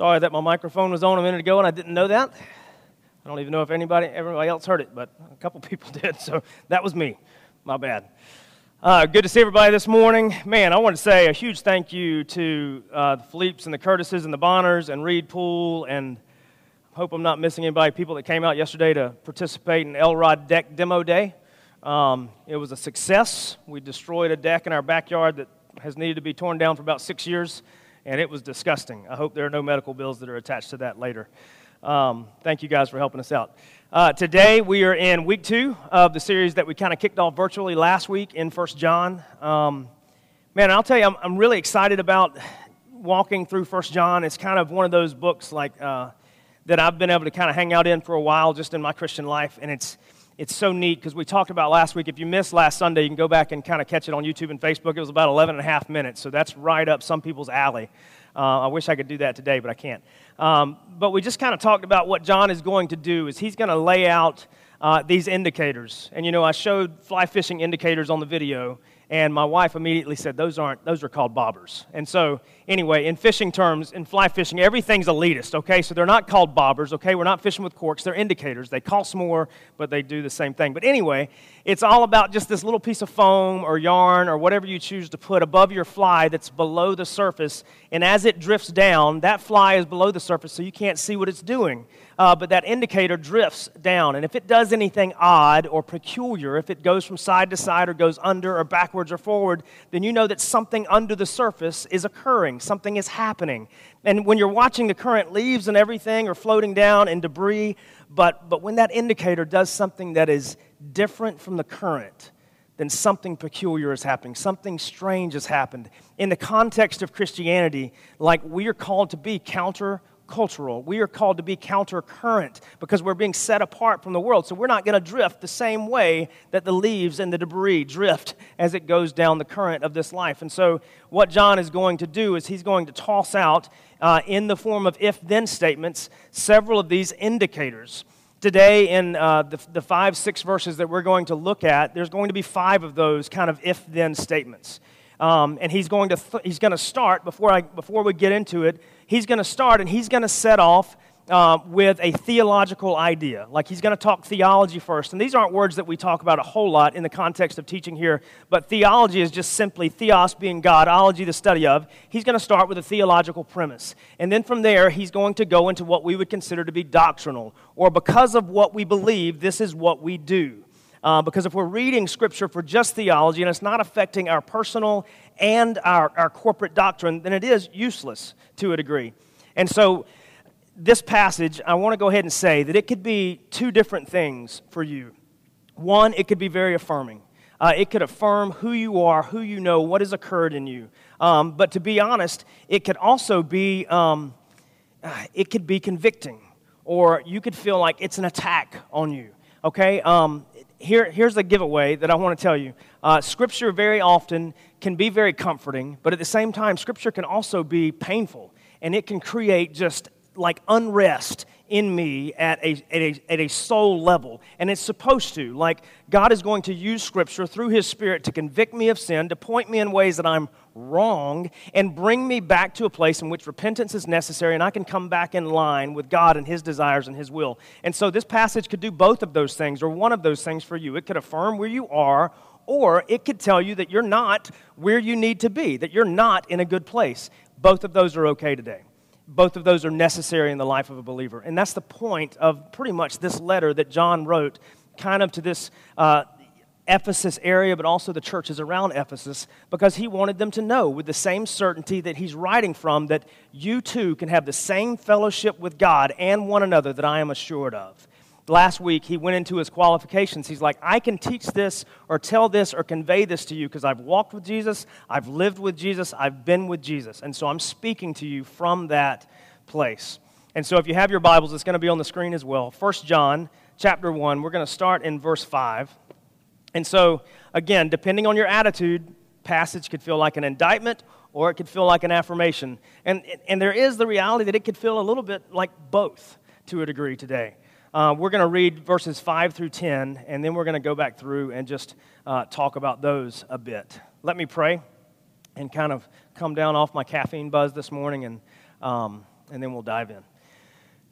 Sorry that my microphone was on a minute ago and I didn't know that. I don't even know if anybody, everybody else heard it, but a couple people did, so that was me. My bad. Uh, good to see everybody this morning. Man, I want to say a huge thank you to uh, the Philippes and the Curtises and the Bonners and Reed Pool, and I hope I'm not missing anybody, people that came out yesterday to participate in Elrod Deck Demo Day. Um, it was a success. We destroyed a deck in our backyard that has needed to be torn down for about six years, and it was disgusting. I hope there are no medical bills that are attached to that later. Um, thank you guys for helping us out. Uh, today we are in week two of the series that we kind of kicked off virtually last week in First John. Um, man, I'll tell you, I'm, I'm, really excited about walking through First John. It's kind of one of those books like uh, that I've been able to kind of hang out in for a while just in my Christian life, and it's it's so neat because we talked about last week. If you missed last Sunday, you can go back and kind of catch it on YouTube and Facebook. It was about 11 and a half minutes, so that's right up some people's alley. Uh, I wish I could do that today, but I can't. Um, but we just kind of talked about what John is going to do is he's going to lay out uh, these indicators. And you know, I showed fly fishing indicators on the video, and my wife immediately said, Those aren't, those are called bobbers. And so, anyway, in fishing terms, in fly fishing, everything's elitist, okay? So they're not called bobbers, okay? We're not fishing with corks, they're indicators. They cost more, but they do the same thing. But anyway, it's all about just this little piece of foam or yarn or whatever you choose to put above your fly that's below the surface. And as it drifts down, that fly is below the surface, so you can't see what it's doing uh, but that indicator drifts down. And if it does anything odd or peculiar, if it goes from side to side or goes under or backwards or forward, then you know that something under the surface is occurring, something is happening. And when you're watching the current, leaves and everything are floating down and debris, but, but when that indicator does something that is different from the current, then something peculiar is happening. Something strange has happened. In the context of Christianity, like we are called to be counter cultural. We are called to be countercurrent because we're being set apart from the world. So we're not going to drift the same way that the leaves and the debris drift as it goes down the current of this life. And so what John is going to do is he's going to toss out uh, in the form of if then statements several of these indicators. Today, in uh, the, the five, six verses that we're going to look at, there's going to be five of those kind of if then statements. Um, and he's going to th- he's going to start before I before we get into it he's going to start and he's going to set off uh, with a theological idea. Like he's going to talk theology first. And these aren't words that we talk about a whole lot in the context of teaching here, but theology is just simply theos being God, ology the study of. He's going to start with a theological premise. And then from there, he's going to go into what we would consider to be doctrinal, or because of what we believe, this is what we do. Uh, because if we're reading Scripture for just theology and it's not affecting our personal and our, our corporate doctrine, then it is useless to a degree. And so, this passage, I want to go ahead and say that it could be two different things for you. One, it could be very affirming. Uh, it could affirm who you are, who you know, what has occurred in you. Um, but to be honest, it could also be, um, uh, it could be convicting, or you could feel like it's an attack on you. Okay, um, here, here's a giveaway that I want to tell you. Uh, scripture very often can be very comforting, but at the same time, Scripture can also be painful, and it can create just like unrest in me at a, at a, at a soul level. And it's supposed to. Like, God is going to use Scripture through His Spirit to convict me of sin, to point me in ways that I'm wrong, and bring me back to a place in which repentance is necessary and I can come back in line with God and His desires and His will. And so, this passage could do both of those things, or one of those things for you. It could affirm where you are or it could tell you that you're not where you need to be, that you're not in a good place. Both of those are okay today. Both of those are necessary in the life of a believer. And that's the point of pretty much this letter that John wrote, kind of to this uh, Ephesus area, but also the churches around Ephesus, because he wanted them to know with the same certainty that he's writing from that you too can have the same fellowship with God and one another that I am assured of last week he went into his qualifications. He's like, I can teach this or tell this or convey this to you because I've walked with Jesus, I've lived with Jesus, I've been with Jesus. And so I'm speaking to you from that place. And so if you have your Bibles, it's going to be on the screen as well. 1 John chapter 1, we're going to start in verse 5. And so, again, depending on your attitude, passage could feel like an indictment or it could feel like an affirmation. And, and there is the reality that it could feel a little bit like both to a degree today. Uh, we're going to read verses 5 through 10, and then we're going to go back through and just uh, talk about those a bit. Let me pray and kind of come down off my caffeine buzz this morning and, um, and then we'll dive in.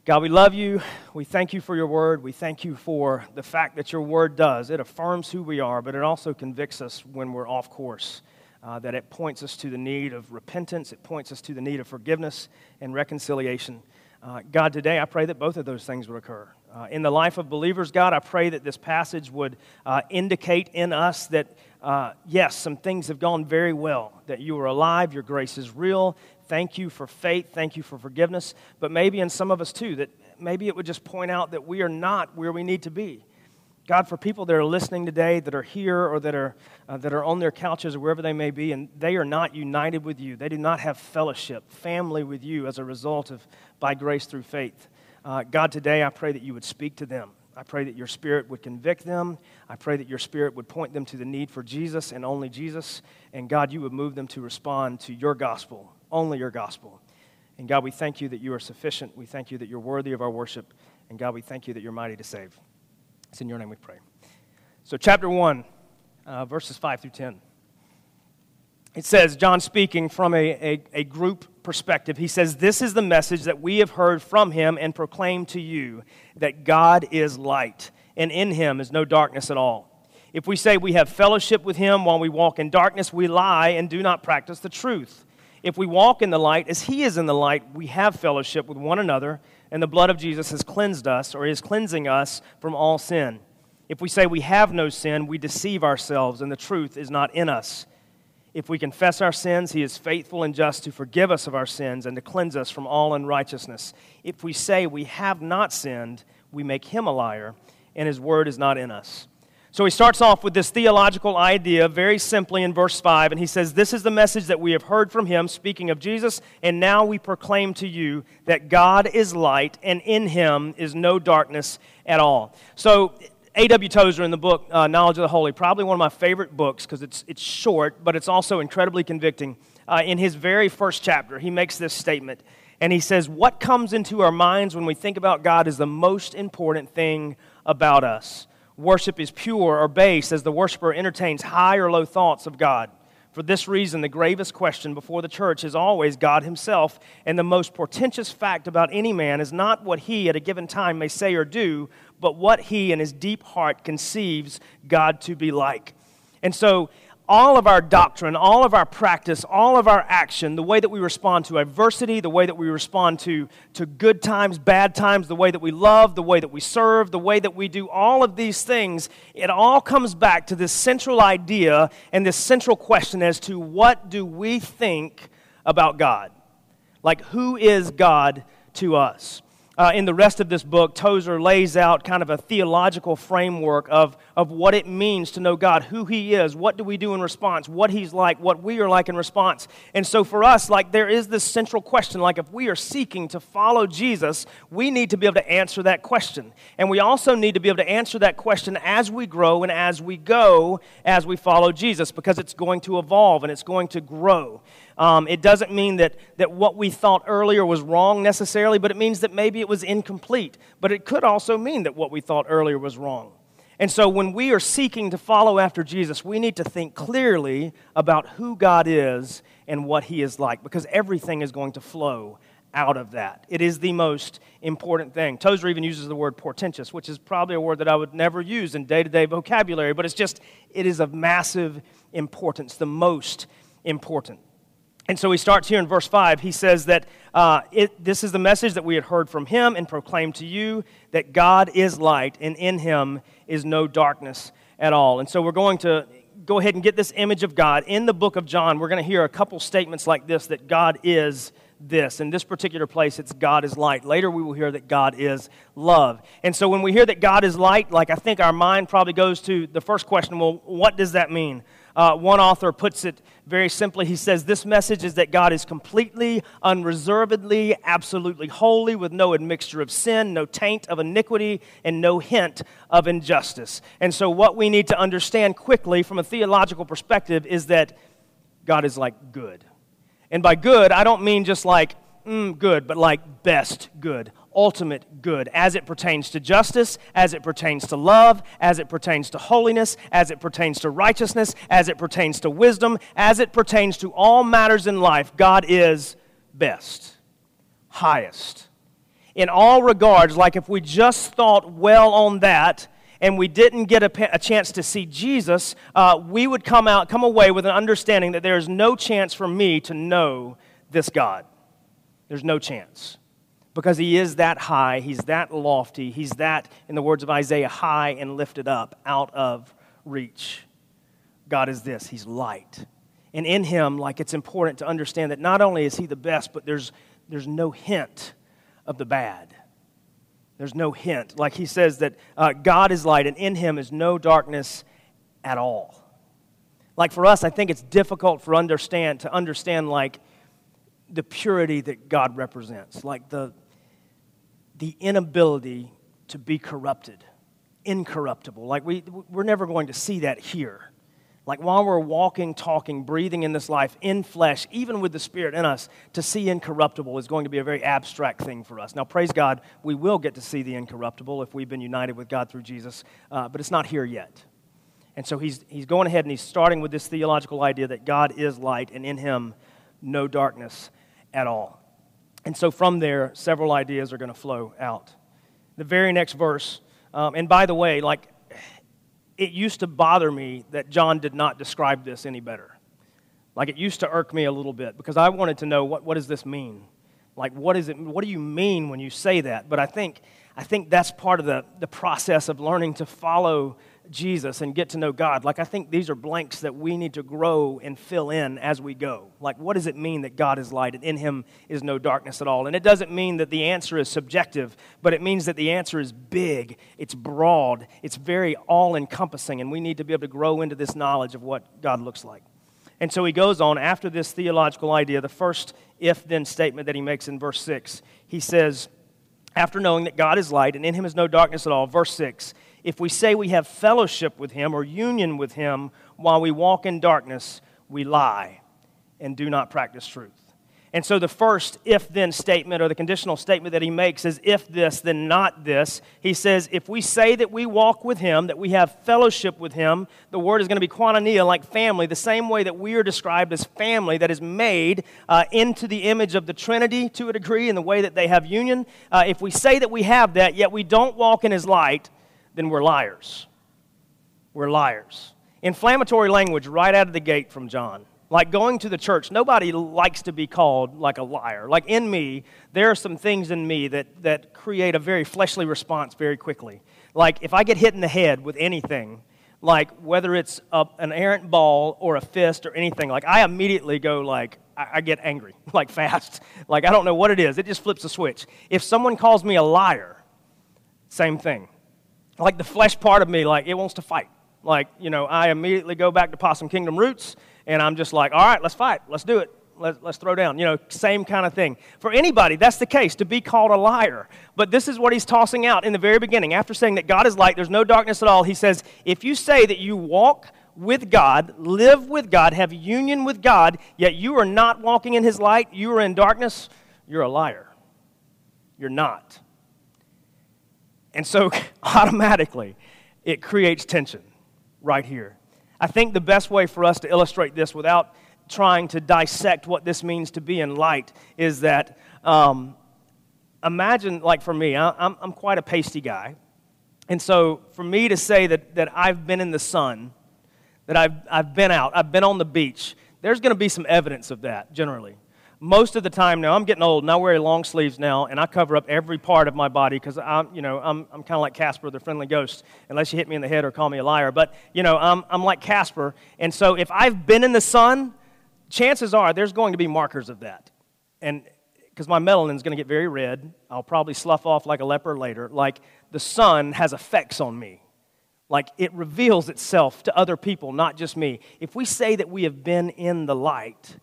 God, we love you. We thank you for your word. We thank you for the fact that your word does. It affirms who we are, but it also convicts us when we're off course. Uh, that it points us to the need of repentance, it points us to the need of forgiveness and reconciliation. Uh, God, today I pray that both of those things would occur. Uh, in the life of believers, God, I pray that this passage would uh, indicate in us that, uh, yes, some things have gone very well, that you are alive, your grace is real. Thank you for faith, thank you for forgiveness. But maybe in some of us too, that maybe it would just point out that we are not where we need to be. God, for people that are listening today, that are here or that are, uh, that are on their couches or wherever they may be, and they are not united with you, they do not have fellowship, family with you as a result of by grace through faith. Uh, God, today I pray that you would speak to them. I pray that your spirit would convict them. I pray that your spirit would point them to the need for Jesus and only Jesus. And God, you would move them to respond to your gospel, only your gospel. And God, we thank you that you are sufficient. We thank you that you're worthy of our worship. And God, we thank you that you're mighty to save. It's in your name we pray. So, chapter 1, uh, verses 5 through 10. It says, John speaking from a, a, a, group perspective, he says, This is the message that we have heard from him and proclaimed to you that God is light, and in him is no darkness at all. If we say we have fellowship with him while we walk in darkness, we lie and do not practice the truth. If we walk in the light as he is in the light, we have fellowship with one another and the blood of Jesus has cleansed us or is cleansing us from all sin. If we say we have no sin, we deceive ourselves and the truth is not in us. If we confess our sins, he is faithful and just to forgive us of our sins and to cleanse us from all unrighteousness. If we say we have not sinned, we make him a liar and his word is not in us. So he starts off with this theological idea very simply in verse 5, and he says, This is the message that we have heard from him, speaking of Jesus, and now we proclaim to you that God is light, and in him is no darkness at all. So, A.W. Tozer in the book uh, Knowledge of the Holy, probably one of my favorite books because it's, it's short, but it's also incredibly convicting. Uh, in his very first chapter, he makes this statement, and he says, What comes into our minds when we think about God is the most important thing about us worship is pure or base as the worshiper entertains high or low thoughts of God. For this reason, the gravest question before the church is always God Himself, and the most portentous fact about any man is not what he at a given time may say or do, but what he in his deep heart conceives God to be like. And so, all of our doctrine, all of our practice, all of our action, the way that we respond to adversity, the way that we respond to, to good times, bad times, the way that we love, the way that we serve, the way that we do all of these things, it all comes back to this central idea and this central question as to what do we think about God? Like, who is God to us? Uh, in the rest of this book, Tozer lays out kind of a theological framework of, of what it means to know God, who He is, what do we do in response, what He's like, what we are like in response. And so for us, like there is this central question, like if we are seeking to follow Jesus, we need to be able to answer that question. And we also need to be able to answer that question as we grow and as we go as we follow Jesus, because it's going to evolve and it's going to grow. Um, it doesn't mean that, that what we thought earlier was wrong necessarily, but it means that maybe it was incomplete. But it could also mean that what we thought earlier was wrong. And so when we are seeking to follow after Jesus, we need to think clearly about who God is and what He is like, because everything is going to flow out of that. It is the most important thing. Tozer even uses the word portentous, which is probably a word that I would never use in day to day vocabulary, but it's just, it is of massive importance, the most important. And so he starts here in verse 5. He says that uh, it, this is the message that we had heard from him and proclaimed to you that God is light, and in him is no darkness at all. And so we're going to go ahead and get this image of God. In the book of John, we're going to hear a couple statements like this that God is this. In this particular place, it's God is light. Later, we will hear that God is love. And so when we hear that God is light, like I think our mind probably goes to the first question well, what does that mean? Uh, one author puts it very simply. He says, This message is that God is completely, unreservedly, absolutely holy, with no admixture of sin, no taint of iniquity, and no hint of injustice. And so, what we need to understand quickly from a theological perspective is that God is like good. And by good, I don't mean just like mm, good, but like best good, ultimate good as it pertains to justice, as it pertains to love, as it pertains to holiness, as it pertains to righteousness, as it pertains to wisdom, as it pertains to all matters in life. God is best. highest. In all regards, like if we just thought well on that, and we didn't get a, a chance to see Jesus, uh, we would come out, come away with an understanding that there is no chance for me to know this God. There's no chance. Because he is that high, he's that lofty, he's that, in the words of Isaiah, high and lifted up, out of reach. God is this, he's light. And in him, like it's important to understand that not only is he the best, but there's, there's no hint of the bad. There's no hint. Like he says that uh, God is light and in him is no darkness at all. Like for us, I think it's difficult for understand to understand like the purity that God represents, like the, the inability to be corrupted, incorruptible. Like we, we're never going to see that here. Like while we're walking, talking, breathing in this life in flesh, even with the Spirit in us, to see incorruptible is going to be a very abstract thing for us. Now, praise God, we will get to see the incorruptible if we've been united with God through Jesus, uh, but it's not here yet. And so he's, he's going ahead and he's starting with this theological idea that God is light and in him no darkness at all. And so from there, several ideas are going to flow out. The very next verse, um, and by the way, like it used to bother me that John did not describe this any better. Like it used to irk me a little bit because I wanted to know what, what does this mean? Like what is it what do you mean when you say that? But I think I think that's part of the, the process of learning to follow Jesus and get to know God, like I think these are blanks that we need to grow and fill in as we go. Like, what does it mean that God is light and in him is no darkness at all? And it doesn't mean that the answer is subjective, but it means that the answer is big, it's broad, it's very all encompassing, and we need to be able to grow into this knowledge of what God looks like. And so he goes on after this theological idea, the first if then statement that he makes in verse 6. He says, after knowing that God is light and in him is no darkness at all, verse 6 if we say we have fellowship with him or union with him while we walk in darkness, we lie and do not practice truth. And so the first if then statement or the conditional statement that he makes is if this, then not this. He says, if we say that we walk with him, that we have fellowship with him, the word is going to be koinonia, like family, the same way that we are described as family that is made uh, into the image of the Trinity to a degree in the way that they have union. Uh, if we say that we have that, yet we don't walk in his light, then we're liars. We're liars. Inflammatory language right out of the gate from John. Like going to the church, nobody likes to be called like a liar. Like in me, there are some things in me that, that create a very fleshly response very quickly. Like if I get hit in the head with anything, like whether it's a, an errant ball or a fist or anything, like I immediately go like, I, I get angry, like fast. Like I don't know what it is. It just flips a switch. If someone calls me a liar, same thing like the flesh part of me, like it wants to fight. Like, you know, I immediately go back to Possum Kingdom roots, and I'm just like, all right, let's fight. Let's do it. Let's, let's throw down. You know, same kind of thing. For anybody, that's the case, to be called a liar. But this is what he's tossing out in the very beginning. After saying that God is light, there's no darkness at all, he says, if you say that you walk with God, live with God, have union with God, yet you are not walking in his light, you are in darkness, you're a liar. You're not. And so automatically, it creates tension right here. I think the best way for us to illustrate this without trying to dissect what this means to be in light is that um, imagine, like for me, I, I'm, I'm quite a pasty guy. And so for me to say that, that I've been in the sun, that I've, I've been out, I've been on the beach, there's going to be some evidence of that generally most of the time now, I'm getting old and I wear long sleeves now and I cover up every part of my body because I'm, you know, I'm, I'm kind of like Casper, the friendly ghost, unless you hit me in the head or call me a liar. But, you know, I'm, I'm like Casper. And so if I've been in the sun, chances are there's going to be markers of that. And because my melanin's going to get very red, I'll probably slough off like a leper later. Like the sun has effects on me. Like it reveals itself to other people, not just me. If we say that we have been in the light,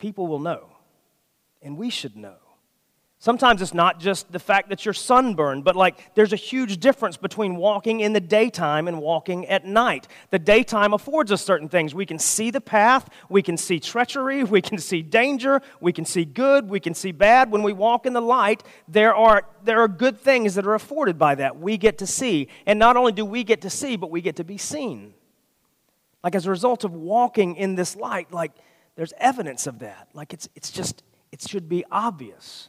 people will know and we should know. Sometimes it's not just the fact that you're sunburned, but like there's a huge difference between walking in the daytime and walking at night. The daytime affords us certain things. We can see the path, we can see treachery, we can see danger, we can see good, we can see bad. When we walk in the light, there are, there are good things that are afforded by that. We get to see. And not only do we get to see, but we get to be seen. Like as a result of walking in this light, like there's evidence of that. Like it's, it's just it should be obvious.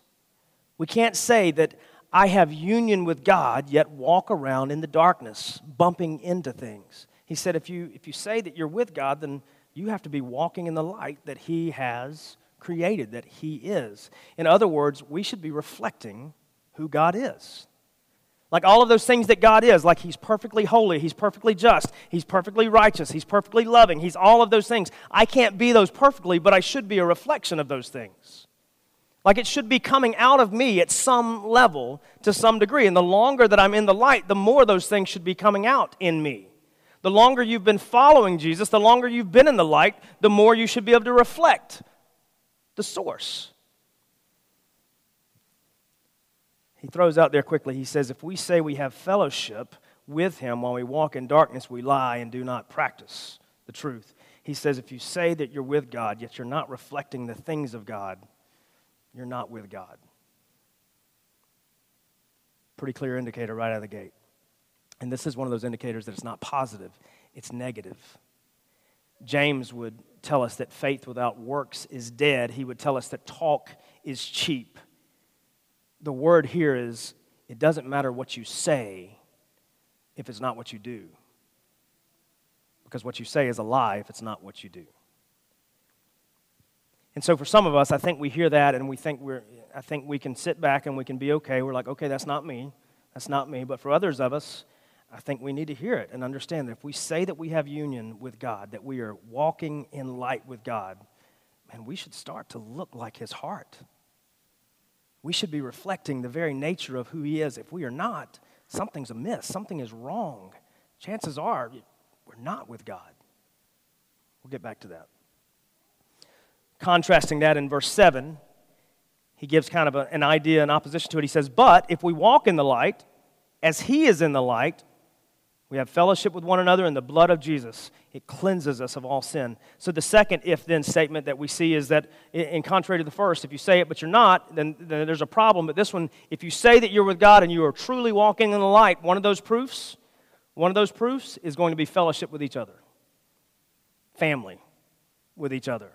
We can't say that I have union with God, yet walk around in the darkness, bumping into things. He said, if you, if you say that you're with God, then you have to be walking in the light that He has created, that He is. In other words, we should be reflecting who God is. Like all of those things that God is, like He's perfectly holy, He's perfectly just, He's perfectly righteous, He's perfectly loving, He's all of those things. I can't be those perfectly, but I should be a reflection of those things. Like it should be coming out of me at some level to some degree. And the longer that I'm in the light, the more those things should be coming out in me. The longer you've been following Jesus, the longer you've been in the light, the more you should be able to reflect the source. He throws out there quickly, he says, If we say we have fellowship with him while we walk in darkness, we lie and do not practice the truth. He says, If you say that you're with God, yet you're not reflecting the things of God, you're not with God. Pretty clear indicator right out of the gate. And this is one of those indicators that it's not positive, it's negative. James would tell us that faith without works is dead. He would tell us that talk is cheap. The word here is it doesn't matter what you say if it's not what you do. Because what you say is a lie if it's not what you do. And so for some of us, I think we hear that and we think we're, I think we can sit back and we can be okay. We're like, okay, that's not me. That's not me. But for others of us, I think we need to hear it and understand that if we say that we have union with God, that we are walking in light with God, man, we should start to look like His heart. We should be reflecting the very nature of who He is. If we are not, something's amiss, something is wrong. Chances are we're not with God. We'll get back to that. Contrasting that in verse 7, he gives kind of a, an idea in opposition to it. He says, But if we walk in the light, as he is in the light, we have fellowship with one another in the blood of Jesus. It cleanses us of all sin. So, the second if then statement that we see is that, in contrary to the first, if you say it but you're not, then, then there's a problem. But this one, if you say that you're with God and you are truly walking in the light, one of those proofs, one of those proofs is going to be fellowship with each other, family with each other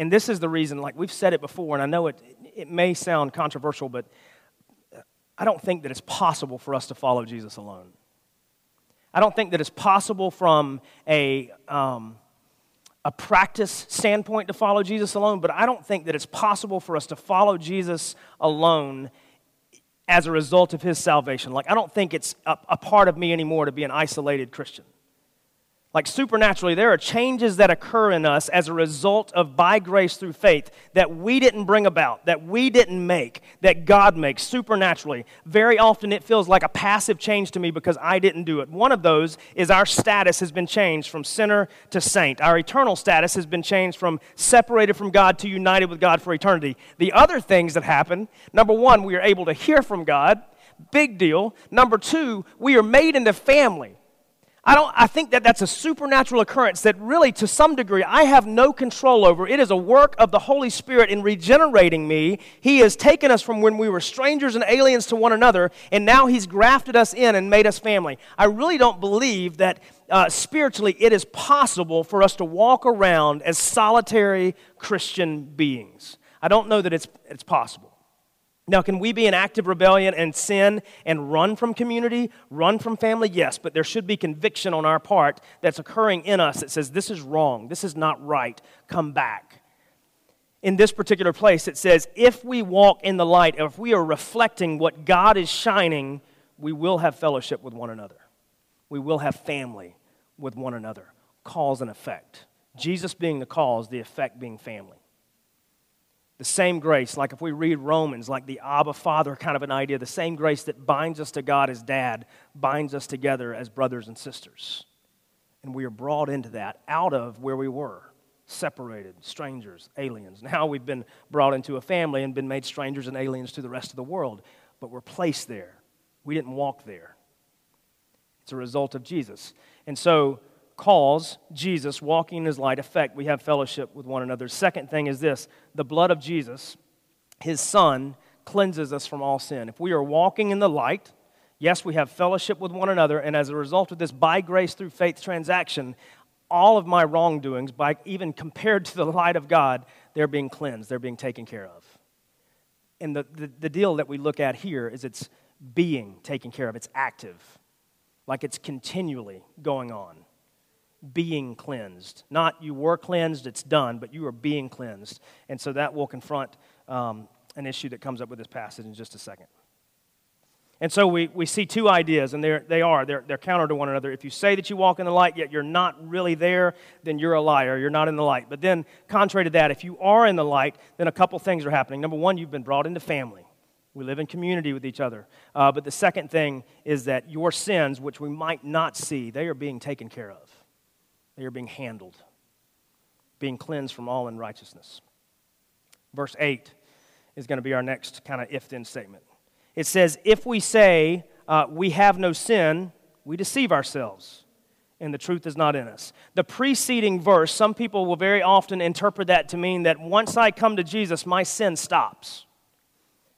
and this is the reason, like we've said it before, and I know it, it may sound controversial, but I don't think that it's possible for us to follow Jesus alone. I don't think that it's possible from a, um, a practice standpoint to follow Jesus alone, but I don't think that it's possible for us to follow Jesus alone as a result of his salvation. Like, I don't think it's a, a part of me anymore to be an isolated Christian. Like supernaturally, there are changes that occur in us as a result of by grace through faith that we didn't bring about, that we didn't make, that God makes supernaturally. Very often it feels like a passive change to me because I didn't do it. One of those is our status has been changed from sinner to saint. Our eternal status has been changed from separated from God to united with God for eternity. The other things that happen number one, we are able to hear from God. Big deal. Number two, we are made into family. I, don't, I think that that's a supernatural occurrence that really, to some degree, I have no control over. It is a work of the Holy Spirit in regenerating me. He has taken us from when we were strangers and aliens to one another, and now He's grafted us in and made us family. I really don't believe that uh, spiritually it is possible for us to walk around as solitary Christian beings. I don't know that it's, it's possible. Now, can we be in active rebellion and sin and run from community, run from family? Yes, but there should be conviction on our part that's occurring in us that says, This is wrong, this is not right, come back. In this particular place, it says, If we walk in the light, if we are reflecting what God is shining, we will have fellowship with one another. We will have family with one another. Cause and effect. Jesus being the cause, the effect being family. The same grace, like if we read Romans, like the Abba Father kind of an idea, the same grace that binds us to God as dad binds us together as brothers and sisters. And we are brought into that out of where we were separated, strangers, aliens. Now we've been brought into a family and been made strangers and aliens to the rest of the world, but we're placed there. We didn't walk there. It's a result of Jesus. And so cause Jesus walking in his light effect, we have fellowship with one another. Second thing is this the blood of Jesus, his son, cleanses us from all sin. If we are walking in the light, yes, we have fellowship with one another, and as a result of this by grace through faith transaction, all of my wrongdoings, by even compared to the light of God, they're being cleansed, they're being taken care of. and the, the, the deal that we look at here is it's being taken care of, it's active, like it's continually going on. Being cleansed. Not you were cleansed, it's done, but you are being cleansed. And so that will confront um, an issue that comes up with this passage in just a second. And so we, we see two ideas, and they're, they are, they're, they're counter to one another. If you say that you walk in the light, yet you're not really there, then you're a liar. You're not in the light. But then, contrary to that, if you are in the light, then a couple things are happening. Number one, you've been brought into family. We live in community with each other. Uh, but the second thing is that your sins, which we might not see, they are being taken care of, they are being handled, being cleansed from all unrighteousness. Verse 8 is going to be our next kind of if then statement. It says, If we say uh, we have no sin, we deceive ourselves, and the truth is not in us. The preceding verse, some people will very often interpret that to mean that once I come to Jesus, my sin stops.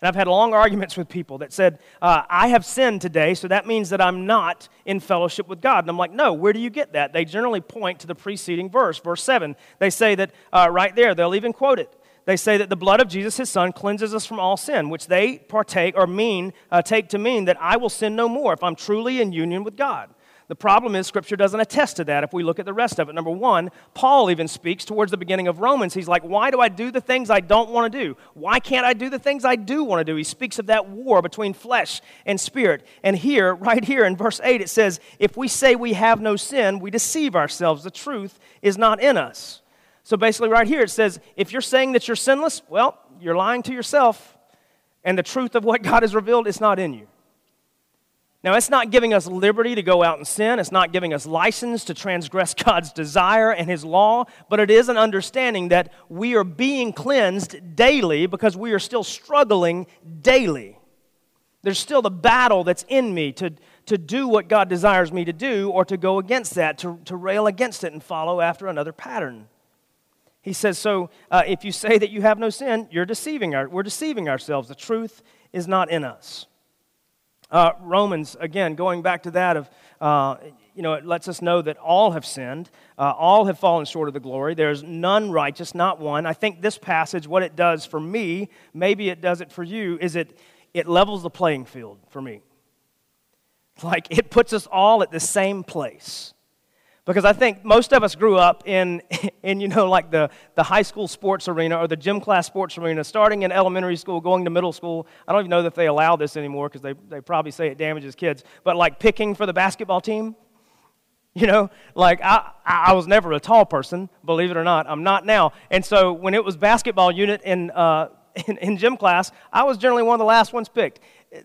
And I've had long arguments with people that said, uh, I have sinned today, so that means that I'm not in fellowship with God. And I'm like, no, where do you get that? They generally point to the preceding verse, verse 7. They say that uh, right there, they'll even quote it they say that the blood of Jesus, his son, cleanses us from all sin, which they partake or mean, uh, take to mean that I will sin no more if I'm truly in union with God. The problem is, Scripture doesn't attest to that if we look at the rest of it. Number one, Paul even speaks towards the beginning of Romans. He's like, Why do I do the things I don't want to do? Why can't I do the things I do want to do? He speaks of that war between flesh and spirit. And here, right here in verse 8, it says, If we say we have no sin, we deceive ourselves. The truth is not in us. So basically, right here, it says if you're saying that you're sinless, well, you're lying to yourself, and the truth of what God has revealed is not in you. Now, it's not giving us liberty to go out and sin. It's not giving us license to transgress God's desire and His law, but it is an understanding that we are being cleansed daily because we are still struggling daily. There's still the battle that's in me to, to do what God desires me to do or to go against that, to, to rail against it and follow after another pattern. He says, So uh, if you say that you have no sin, you're deceiving our, we're deceiving ourselves. The truth is not in us. Uh, Romans, again, going back to that of, uh, you know, it lets us know that all have sinned, uh, all have fallen short of the glory. There's none righteous, not one. I think this passage, what it does for me, maybe it does it for you, is it, it levels the playing field for me. Like it puts us all at the same place. Because I think most of us grew up in, in you know, like the, the high school sports arena or the gym class sports arena, starting in elementary school, going to middle school. I don't even know that they allow this anymore because they, they probably say it damages kids. But like picking for the basketball team, you know, like I, I was never a tall person, believe it or not. I'm not now. And so when it was basketball unit in, uh, in, in gym class, I was generally one of the last ones picked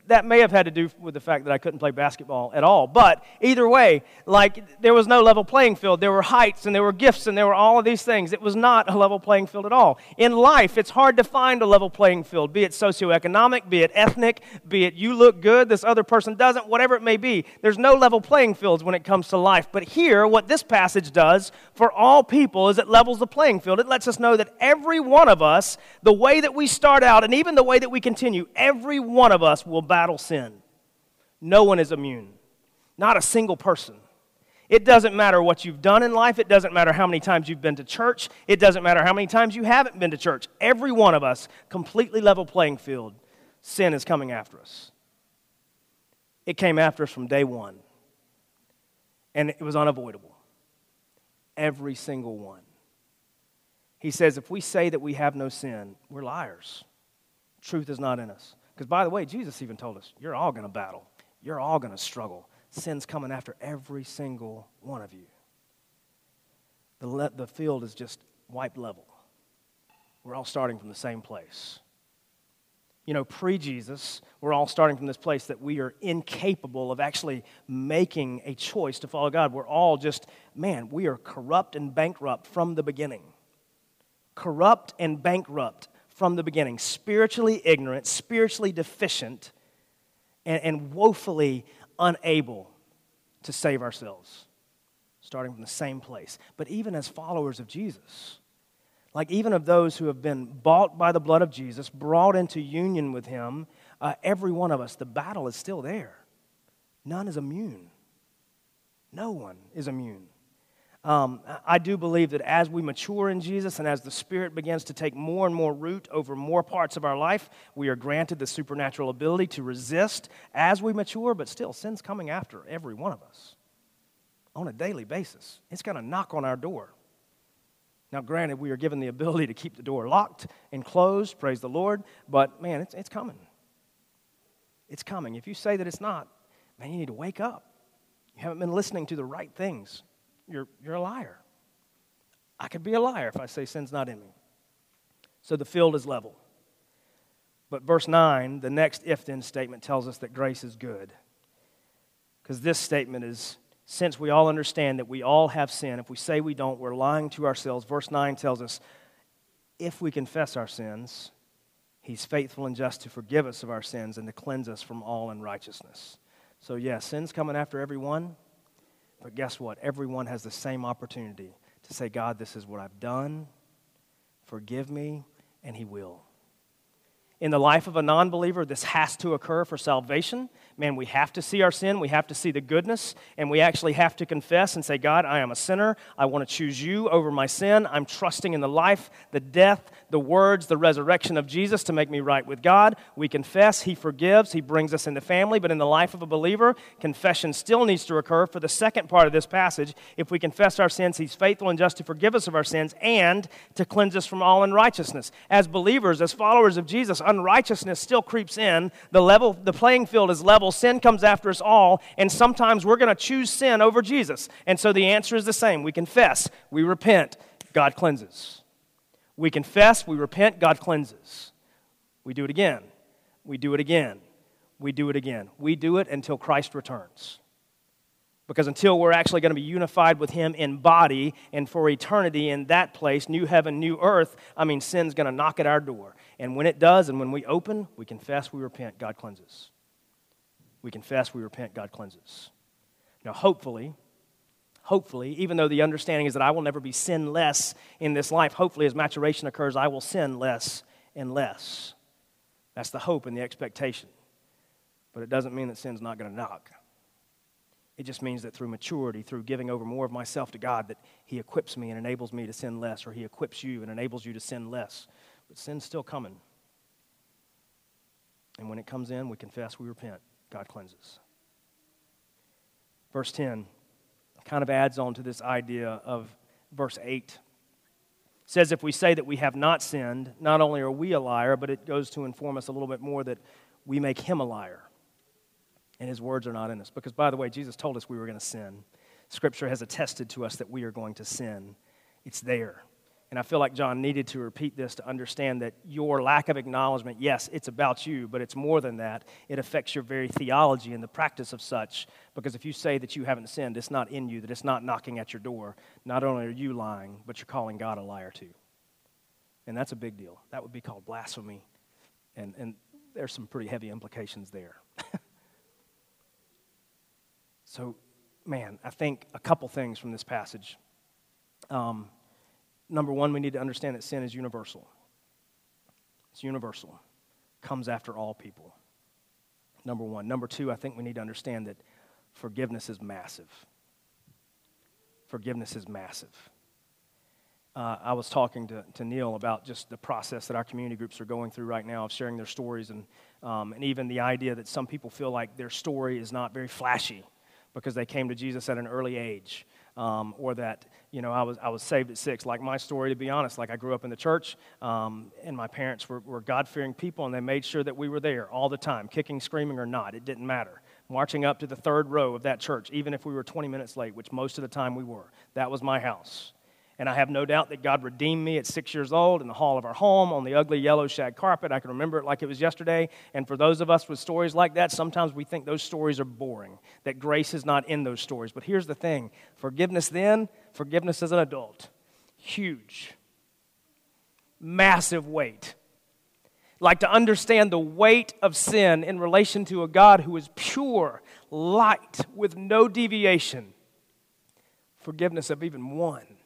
that may have had to do with the fact that I couldn't play basketball at all. But either way, like there was no level playing field. There were heights and there were gifts and there were all of these things. It was not a level playing field at all. In life, it's hard to find a level playing field, be it socioeconomic, be it ethnic, be it you look good, this other person doesn't, whatever it may be. There's no level playing fields when it comes to life. But here, what this passage does for all people is it levels the playing field. It lets us know that every one of us, the way that we start out and even the way that we continue, every one of us will will battle sin. No one is immune, not a single person. It doesn't matter what you've done in life. It doesn't matter how many times you've been to church. It doesn't matter how many times you haven't been to church. Every one of us, completely level playing field, sin is coming after us. It came after us from day one, and it was unavoidable. Every single one. He says, if we say that we have no sin, we're liars. Truth is not in us. Because, by the way, Jesus even told us, you're all going to battle, you're all going to struggle. Sin's coming after every single one of you. The, le- the field is just wiped level. We're all starting from the same place. You know, pre Jesus, we're all starting from this place that we are incapable of actually making a choice to follow God. We're all just, man, we are corrupt and bankrupt from the beginning. Corrupt and bankrupt from the beginning spiritually ignorant, spiritually deficient, and, and woefully unable to save ourselves, starting from the same place. But even as followers of Jesus, like even of those who have been bought by the blood of Jesus, brought into union with Him, uh, every one of us, the battle is still there. None is immune. No one is immune. Um, I do believe that as we mature in Jesus and as the Spirit begins to take more and more root over more parts of our life, we are granted the supernatural ability to resist as we mature, but still, sin's coming after every one of us on a daily basis. It's going to knock on our door. Now, granted, we are given the ability to keep the door locked and closed, praise the Lord, but man, it's, it's coming. It's coming. If you say that it's not, man, you need to wake up. You haven't been listening to the right things. You're, you're a liar. I could be a liar if I say sin's not in me. So the field is level. But verse 9, the next if then statement tells us that grace is good. Because this statement is since we all understand that we all have sin, if we say we don't, we're lying to ourselves. Verse 9 tells us if we confess our sins, He's faithful and just to forgive us of our sins and to cleanse us from all unrighteousness. So, yes, yeah, sin's coming after everyone, but guess what? Everyone has the same opportunity to say, God, this is what I've done, forgive me, and He will. In the life of a non believer, this has to occur for salvation man, we have to see our sin, we have to see the goodness, and we actually have to confess and say, God, I am a sinner. I want to choose you over my sin. I'm trusting in the life, the death, the words, the resurrection of Jesus to make me right with God. We confess, He forgives, He brings us into family. But in the life of a believer, confession still needs to occur for the second part of this passage. If we confess our sins, He's faithful and just to forgive us of our sins and to cleanse us from all unrighteousness. As believers, as followers of Jesus, unrighteousness still creeps in. The level, the playing field is level sin comes after us all, and sometimes we're going to choose sin over Jesus. And so the answer is the same. We confess, we repent, God cleanses. We confess, we repent, God cleanses. We do it again. We do it again. We do it again. We do it until Christ returns. Because until we're actually going to be unified with Him in body and for eternity in that place, new heaven, new earth, I mean, sin's going to knock at our door. And when it does, and when we open, we confess, we repent, God cleanses. We confess, we repent, God cleanses. Now, hopefully, hopefully, even though the understanding is that I will never be sinless in this life, hopefully, as maturation occurs, I will sin less and less. That's the hope and the expectation. But it doesn't mean that sin's not going to knock. It just means that through maturity, through giving over more of myself to God, that He equips me and enables me to sin less, or He equips you and enables you to sin less. But sin's still coming. And when it comes in, we confess, we repent. God cleanses. Verse 10 kind of adds on to this idea of verse 8. It says, If we say that we have not sinned, not only are we a liar, but it goes to inform us a little bit more that we make him a liar. And his words are not in us. Because, by the way, Jesus told us we were going to sin. Scripture has attested to us that we are going to sin. It's there. And I feel like John needed to repeat this to understand that your lack of acknowledgement, yes, it's about you, but it's more than that. It affects your very theology and the practice of such. Because if you say that you haven't sinned, it's not in you, that it's not knocking at your door, not only are you lying, but you're calling God a liar too. And that's a big deal. That would be called blasphemy. And, and there's some pretty heavy implications there. so, man, I think a couple things from this passage. Um, number one, we need to understand that sin is universal. It's universal, comes after all people. Number one. Number two, I think we need to understand that forgiveness is massive. Forgiveness is massive. Uh, I was talking to, to Neil about just the process that our community groups are going through right now of sharing their stories, and, um, and even the idea that some people feel like their story is not very flashy because they came to Jesus at an early age um, or that you know I was I was saved at six. Like my story, to be honest, like I grew up in the church, um, and my parents were, were God fearing people, and they made sure that we were there all the time, kicking, screaming, or not. It didn't matter. Marching up to the third row of that church, even if we were 20 minutes late, which most of the time we were. That was my house. And I have no doubt that God redeemed me at six years old in the hall of our home on the ugly yellow shag carpet. I can remember it like it was yesterday. And for those of us with stories like that, sometimes we think those stories are boring, that grace is not in those stories. But here's the thing forgiveness then, forgiveness as an adult, huge, massive weight. Like to understand the weight of sin in relation to a God who is pure, light, with no deviation. Forgiveness of even one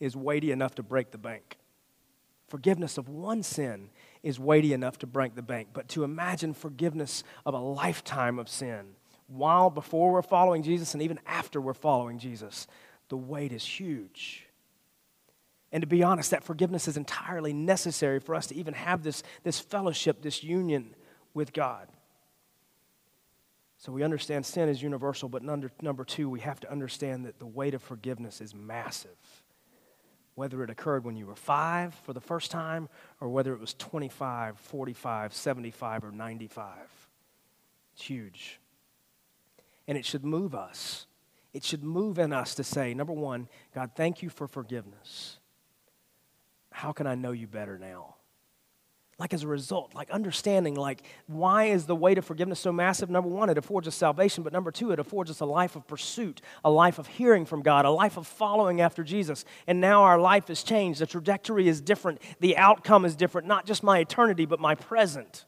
is weighty enough to break the bank. Forgiveness of one sin is weighty enough to break the bank. But to imagine forgiveness of a lifetime of sin while before we're following Jesus and even after we're following Jesus, the weight is huge. And to be honest, that forgiveness is entirely necessary for us to even have this, this fellowship, this union with God. So we understand sin is universal, but number, number two, we have to understand that the weight of forgiveness is massive. Whether it occurred when you were five for the first time, or whether it was 25, 45, 75, or 95. It's huge. And it should move us. It should move in us to say, number one, God, thank you for forgiveness how can I know you better now? Like as a result, like understanding, like why is the weight of forgiveness so massive? Number one, it affords us salvation, but number two, it affords us a life of pursuit, a life of hearing from God, a life of following after Jesus. And now our life has changed. The trajectory is different, the outcome is different, not just my eternity, but my present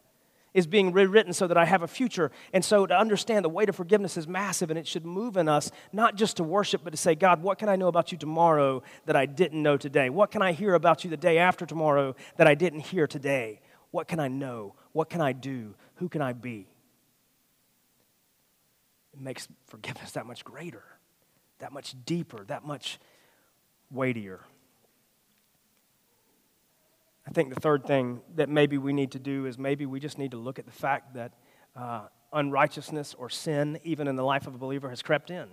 is being rewritten so that I have a future. And so to understand the weight of forgiveness is massive and it should move in us not just to worship, but to say, God, what can I know about you tomorrow that I didn't know today? What can I hear about you the day after tomorrow that I didn't hear today? What can I know? What can I do? Who can I be? It makes forgiveness that much greater, that much deeper, that much weightier. I think the third thing that maybe we need to do is maybe we just need to look at the fact that uh, unrighteousness or sin, even in the life of a believer, has crept in.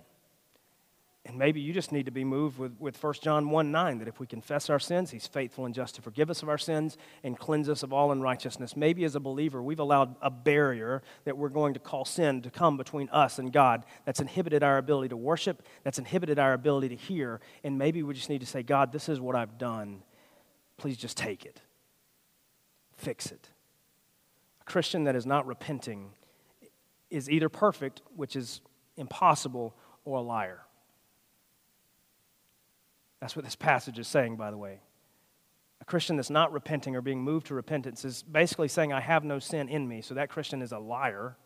And maybe you just need to be moved with, with 1 John 1 9, that if we confess our sins, he's faithful and just to forgive us of our sins and cleanse us of all unrighteousness. Maybe as a believer, we've allowed a barrier that we're going to call sin to come between us and God that's inhibited our ability to worship, that's inhibited our ability to hear. And maybe we just need to say, God, this is what I've done please just take it. Fix it. A Christian that is not repenting is either perfect, which is impossible, or a liar. That's what this passage is saying, by the way. A Christian that's not repenting or being moved to repentance is basically saying, I have no sin in me. So that Christian is a liar.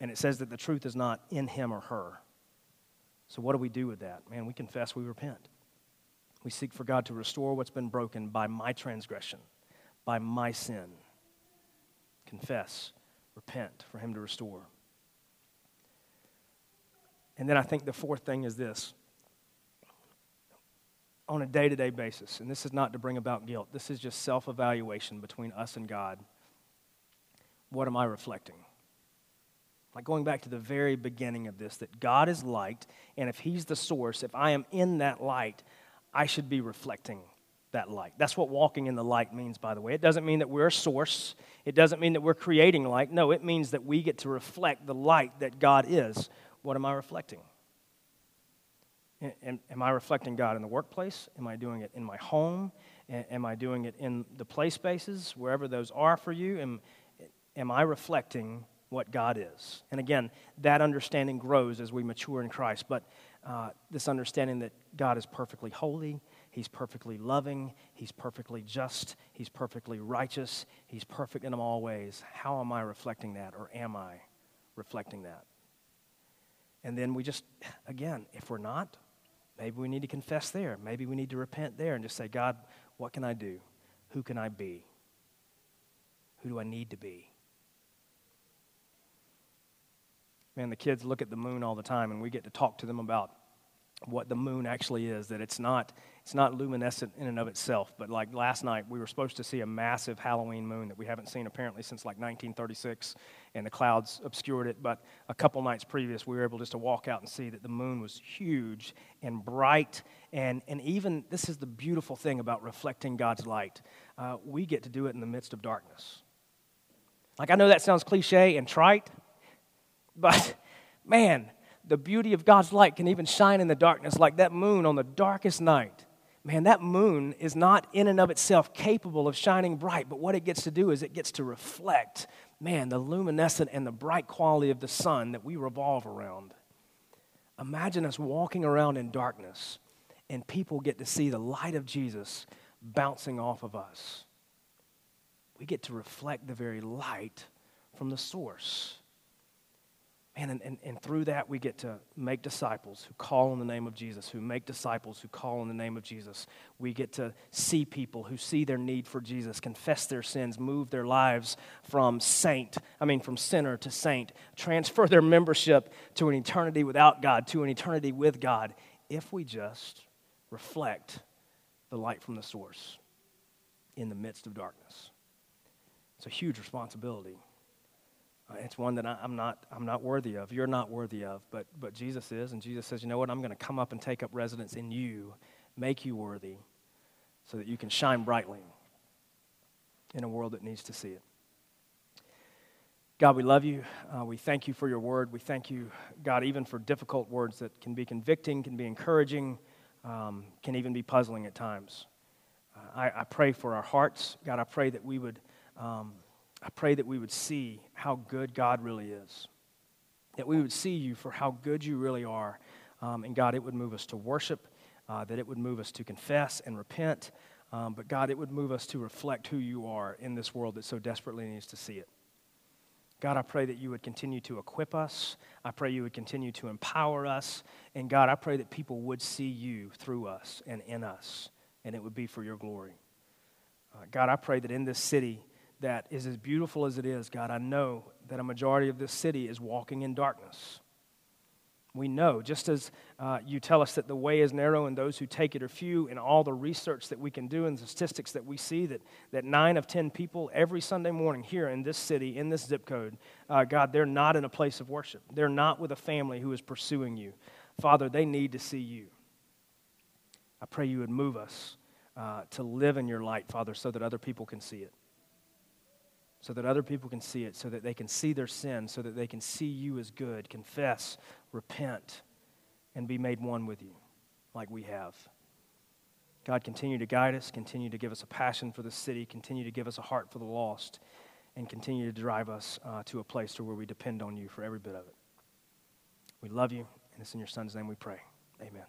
And it says that the truth is not in him or her. So what do we do with that? Man, we confess, we repent. We seek for God to restore what's been broken by my transgression, by my sin. Confess, repent for Him to restore. And then I think the fourth thing is this on a day to day basis, and this is not to bring about guilt, this is just self evaluation between us and God. What am I reflecting? Like going back to the very beginning of this, that God is light, and if He's the source, if I am in that light, I should be reflecting that light. That's what walking in the light means, by the way. It doesn't mean that we're a source, it doesn't mean that we're creating light. No, it means that we get to reflect the light that God is. What am I reflecting? Am I reflecting God in the workplace? Am I doing it in my home? Am I doing it in the play spaces, wherever those are for you? Am, am I reflecting what God is? And again, that understanding grows as we mature in Christ. But uh, this understanding that God is perfectly holy, He's perfectly loving, He's perfectly just, He's perfectly righteous, He's perfect in all ways. How am I reflecting that, or am I reflecting that? And then we just, again, if we're not, maybe we need to confess there. Maybe we need to repent there and just say, God, what can I do? Who can I be? Who do I need to be? man, the kids look at the moon all the time, and we get to talk to them about what the moon actually is that it's not it's not luminescent in and of itself but like last night we were supposed to see a massive halloween moon that we haven't seen apparently since like 1936 and the clouds obscured it but a couple nights previous we were able just to walk out and see that the moon was huge and bright and and even this is the beautiful thing about reflecting god's light uh, we get to do it in the midst of darkness like i know that sounds cliche and trite but man, the beauty of God's light can even shine in the darkness like that moon on the darkest night. Man, that moon is not in and of itself capable of shining bright, but what it gets to do is it gets to reflect, man, the luminescent and the bright quality of the sun that we revolve around. Imagine us walking around in darkness and people get to see the light of Jesus bouncing off of us. We get to reflect the very light from the source. And, and, and through that, we get to make disciples who call in the name of Jesus, who make disciples who call in the name of Jesus. We get to see people who see their need for Jesus, confess their sins, move their lives from saint, I mean, from sinner to saint, transfer their membership to an eternity without God, to an eternity with God if we just reflect the light from the source in the midst of darkness. It's a huge responsibility. Uh, it's one that I, am not, I'm not worthy of. You're not worthy of, but, but Jesus is. And Jesus says, you know what? I'm going to come up and take up residence in you, make you worthy, so that you can shine brightly in a world that needs to see it. God, we love you. Uh, we thank you for your word. We thank you, God, even for difficult words that can be convicting, can be encouraging, um, can even be puzzling at times. Uh, I, I, pray for our hearts. God, I pray that we would, um, I pray that we would see how good God really is. That we would see you for how good you really are. Um, and God, it would move us to worship, uh, that it would move us to confess and repent. Um, but God, it would move us to reflect who you are in this world that so desperately needs to see it. God, I pray that you would continue to equip us. I pray you would continue to empower us. And God, I pray that people would see you through us and in us, and it would be for your glory. Uh, God, I pray that in this city that is as beautiful as it is, God, I know that a majority of this city is walking in darkness. We know, just as uh, you tell us that the way is narrow and those who take it are few, and all the research that we can do and the statistics that we see, that, that nine of ten people every Sunday morning here in this city, in this zip code, uh, God, they're not in a place of worship. They're not with a family who is pursuing you. Father, they need to see you. I pray you would move us uh, to live in your light, Father, so that other people can see it so that other people can see it, so that they can see their sin, so that they can see you as good, confess, repent, and be made one with you like we have. God, continue to guide us, continue to give us a passion for the city, continue to give us a heart for the lost, and continue to drive us uh, to a place to where we depend on you for every bit of it. We love you, and it's in your Son's name we pray. Amen.